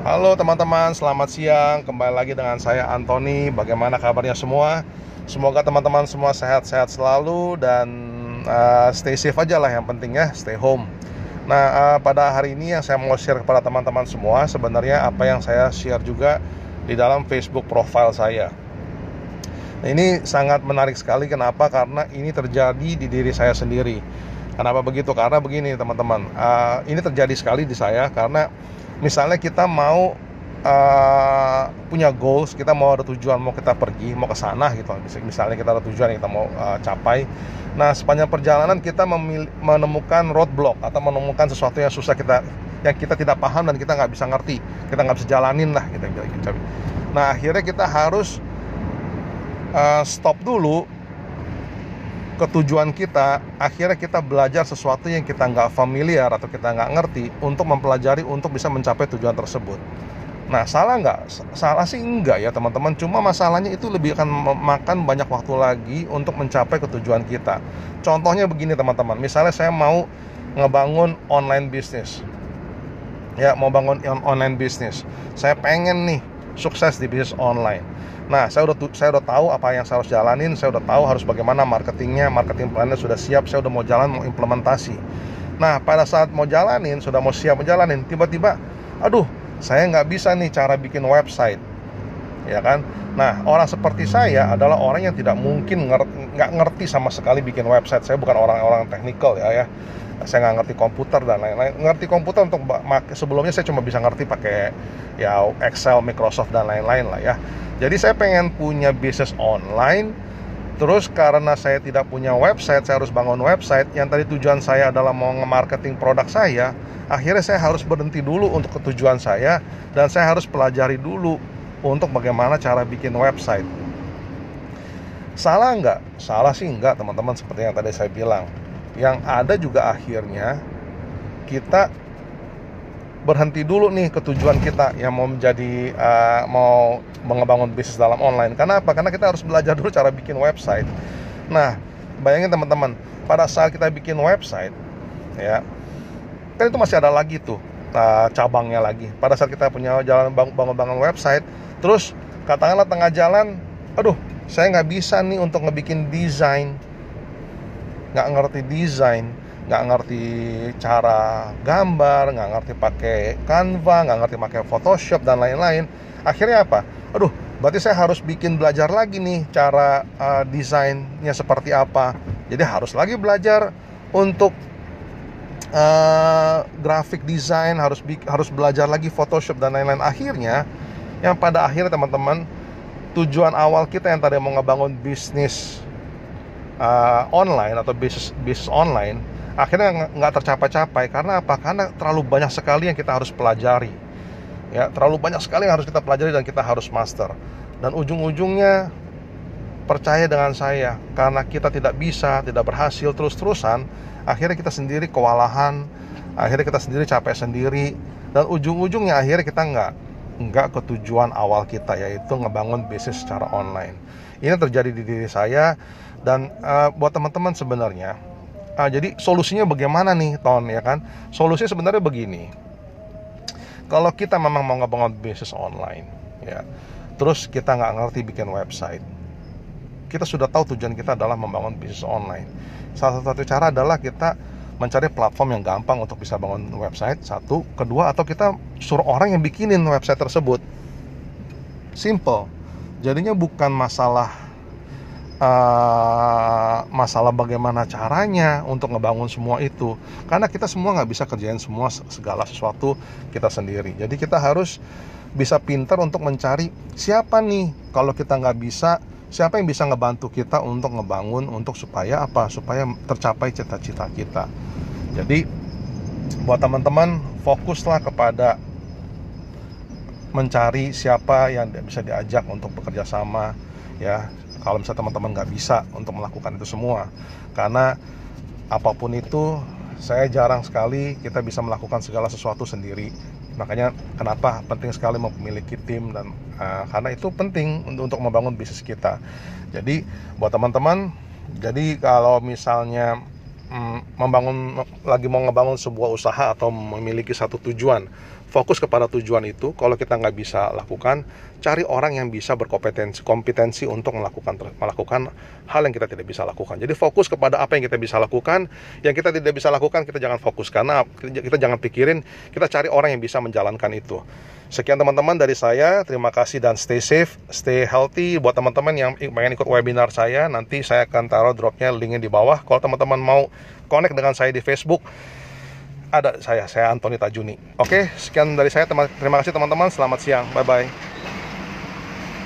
Halo teman-teman, selamat siang. Kembali lagi dengan saya Anthony. Bagaimana kabarnya semua? Semoga teman-teman semua sehat-sehat selalu dan uh, stay safe aja lah yang penting ya, stay home. Nah, uh, pada hari ini yang saya mau share kepada teman-teman semua sebenarnya apa yang saya share juga di dalam Facebook profile saya. Nah, ini sangat menarik sekali kenapa? Karena ini terjadi di diri saya sendiri. Kenapa begitu? Karena begini teman-teman, uh, ini terjadi sekali di saya karena misalnya kita mau uh, punya goals, kita mau ada tujuan, mau kita pergi, mau ke sana gitu. Misalnya kita ada tujuan yang kita mau uh, capai. Nah, sepanjang perjalanan kita menemukan roadblock atau menemukan sesuatu yang susah kita yang kita tidak paham dan kita nggak bisa ngerti, kita nggak bisa jalanin lah kita gitu. Nah, akhirnya kita harus uh, stop dulu ketujuan kita akhirnya kita belajar sesuatu yang kita nggak familiar atau kita nggak ngerti untuk mempelajari untuk bisa mencapai tujuan tersebut. Nah salah nggak? Salah sih enggak ya teman-teman. Cuma masalahnya itu lebih akan memakan banyak waktu lagi untuk mencapai ketujuan kita. Contohnya begini teman-teman. Misalnya saya mau ngebangun online bisnis ya mau bangun online bisnis saya pengen nih sukses di bisnis online Nah, saya udah saya udah tahu apa yang saya harus jalanin, saya udah tahu harus bagaimana marketingnya, marketing plannya sudah siap, saya udah mau jalan mau implementasi. Nah, pada saat mau jalanin, sudah mau siap menjalanin, tiba-tiba, aduh, saya nggak bisa nih cara bikin website, ya kan? Nah, orang seperti saya adalah orang yang tidak mungkin nggak ngerti sama sekali bikin website. Saya bukan orang-orang technical ya ya saya nggak ngerti komputer dan lain-lain ngerti komputer untuk sebelumnya saya cuma bisa ngerti pakai ya Excel Microsoft dan lain-lain lah ya jadi saya pengen punya bisnis online terus karena saya tidak punya website saya harus bangun website yang tadi tujuan saya adalah mau nge-marketing produk saya akhirnya saya harus berhenti dulu untuk ketujuan saya dan saya harus pelajari dulu untuk bagaimana cara bikin website salah nggak? salah sih nggak teman-teman seperti yang tadi saya bilang yang ada juga akhirnya kita berhenti dulu nih ketujuan kita yang mau menjadi uh, mau mengebangun bisnis dalam online. Karena apa? Karena kita harus belajar dulu cara bikin website. Nah, bayangin teman-teman, pada saat kita bikin website, ya, kan itu masih ada lagi tuh uh, cabangnya lagi. Pada saat kita punya jalan bangun-bangun website, terus katakanlah tengah jalan, aduh, saya nggak bisa nih untuk ngebikin desain. Nggak ngerti desain nggak ngerti cara gambar nggak ngerti pakai Canva nggak ngerti pakai Photoshop dan lain-lain. Akhirnya apa? Aduh berarti saya harus bikin belajar lagi nih cara uh, desainnya seperti apa. Jadi harus lagi belajar untuk uh, grafik desain harus harus belajar lagi Photoshop dan lain-lain akhirnya yang pada akhirnya teman-teman tujuan awal kita yang tadi mau ngebangun bisnis uh, online atau bisnis bisnis online akhirnya nggak tercapai-capai karena apa? Karena terlalu banyak sekali yang kita harus pelajari. Ya, terlalu banyak sekali yang harus kita pelajari dan kita harus master. Dan ujung-ujungnya percaya dengan saya, karena kita tidak bisa, tidak berhasil terus-terusan, akhirnya kita sendiri kewalahan, akhirnya kita sendiri capek sendiri, dan ujung-ujungnya akhirnya kita nggak nggak ke tujuan awal kita yaitu ngebangun bisnis secara online. Ini terjadi di diri saya dan uh, buat teman-teman sebenarnya uh, jadi solusinya bagaimana nih ton ya kan solusinya sebenarnya begini kalau kita memang mau ngebangun bisnis online ya terus kita nggak ngerti bikin website kita sudah tahu tujuan kita adalah membangun bisnis online. Salah satu cara adalah kita mencari platform yang gampang untuk bisa bangun website satu. Kedua atau kita suruh orang yang bikinin website tersebut. Simple. Jadinya bukan masalah uh, masalah bagaimana caranya untuk ngebangun semua itu. Karena kita semua nggak bisa kerjain semua segala sesuatu kita sendiri. Jadi kita harus bisa pintar untuk mencari siapa nih kalau kita nggak bisa siapa yang bisa ngebantu kita untuk ngebangun untuk supaya apa? Supaya tercapai cita-cita kita. Jadi buat teman-teman fokuslah kepada mencari siapa yang bisa diajak untuk bekerja sama ya. Kalau misalnya teman-teman nggak bisa untuk melakukan itu semua. Karena apa pun itu saya jarang sekali kita bisa melakukan segala sesuatu sendiri makanya kenapa penting sekali memiliki tim dan uh, karena itu penting untuk, untuk membangun bisnis kita. Jadi buat teman-teman jadi kalau misalnya mm, membangun lagi mau ngebangun sebuah usaha atau memiliki satu tujuan fokus kepada tujuan itu kalau kita nggak bisa lakukan cari orang yang bisa berkompetensi kompetensi untuk melakukan melakukan hal yang kita tidak bisa lakukan. Jadi fokus kepada apa yang kita bisa lakukan. Yang kita tidak bisa lakukan kita jangan fokus. Karena kita, jangan pikirin kita cari orang yang bisa menjalankan itu. Sekian teman-teman dari saya. Terima kasih dan stay safe stay healthy. Buat teman-teman yang pengen ikut webinar saya nanti saya akan taruh dropnya linknya di bawah. Kalau teman-teman mau connect dengan saya di Facebook ada saya, saya Antoni Tajuni. Oke, sekian dari saya. Terima kasih teman-teman. Selamat siang. Bye bye.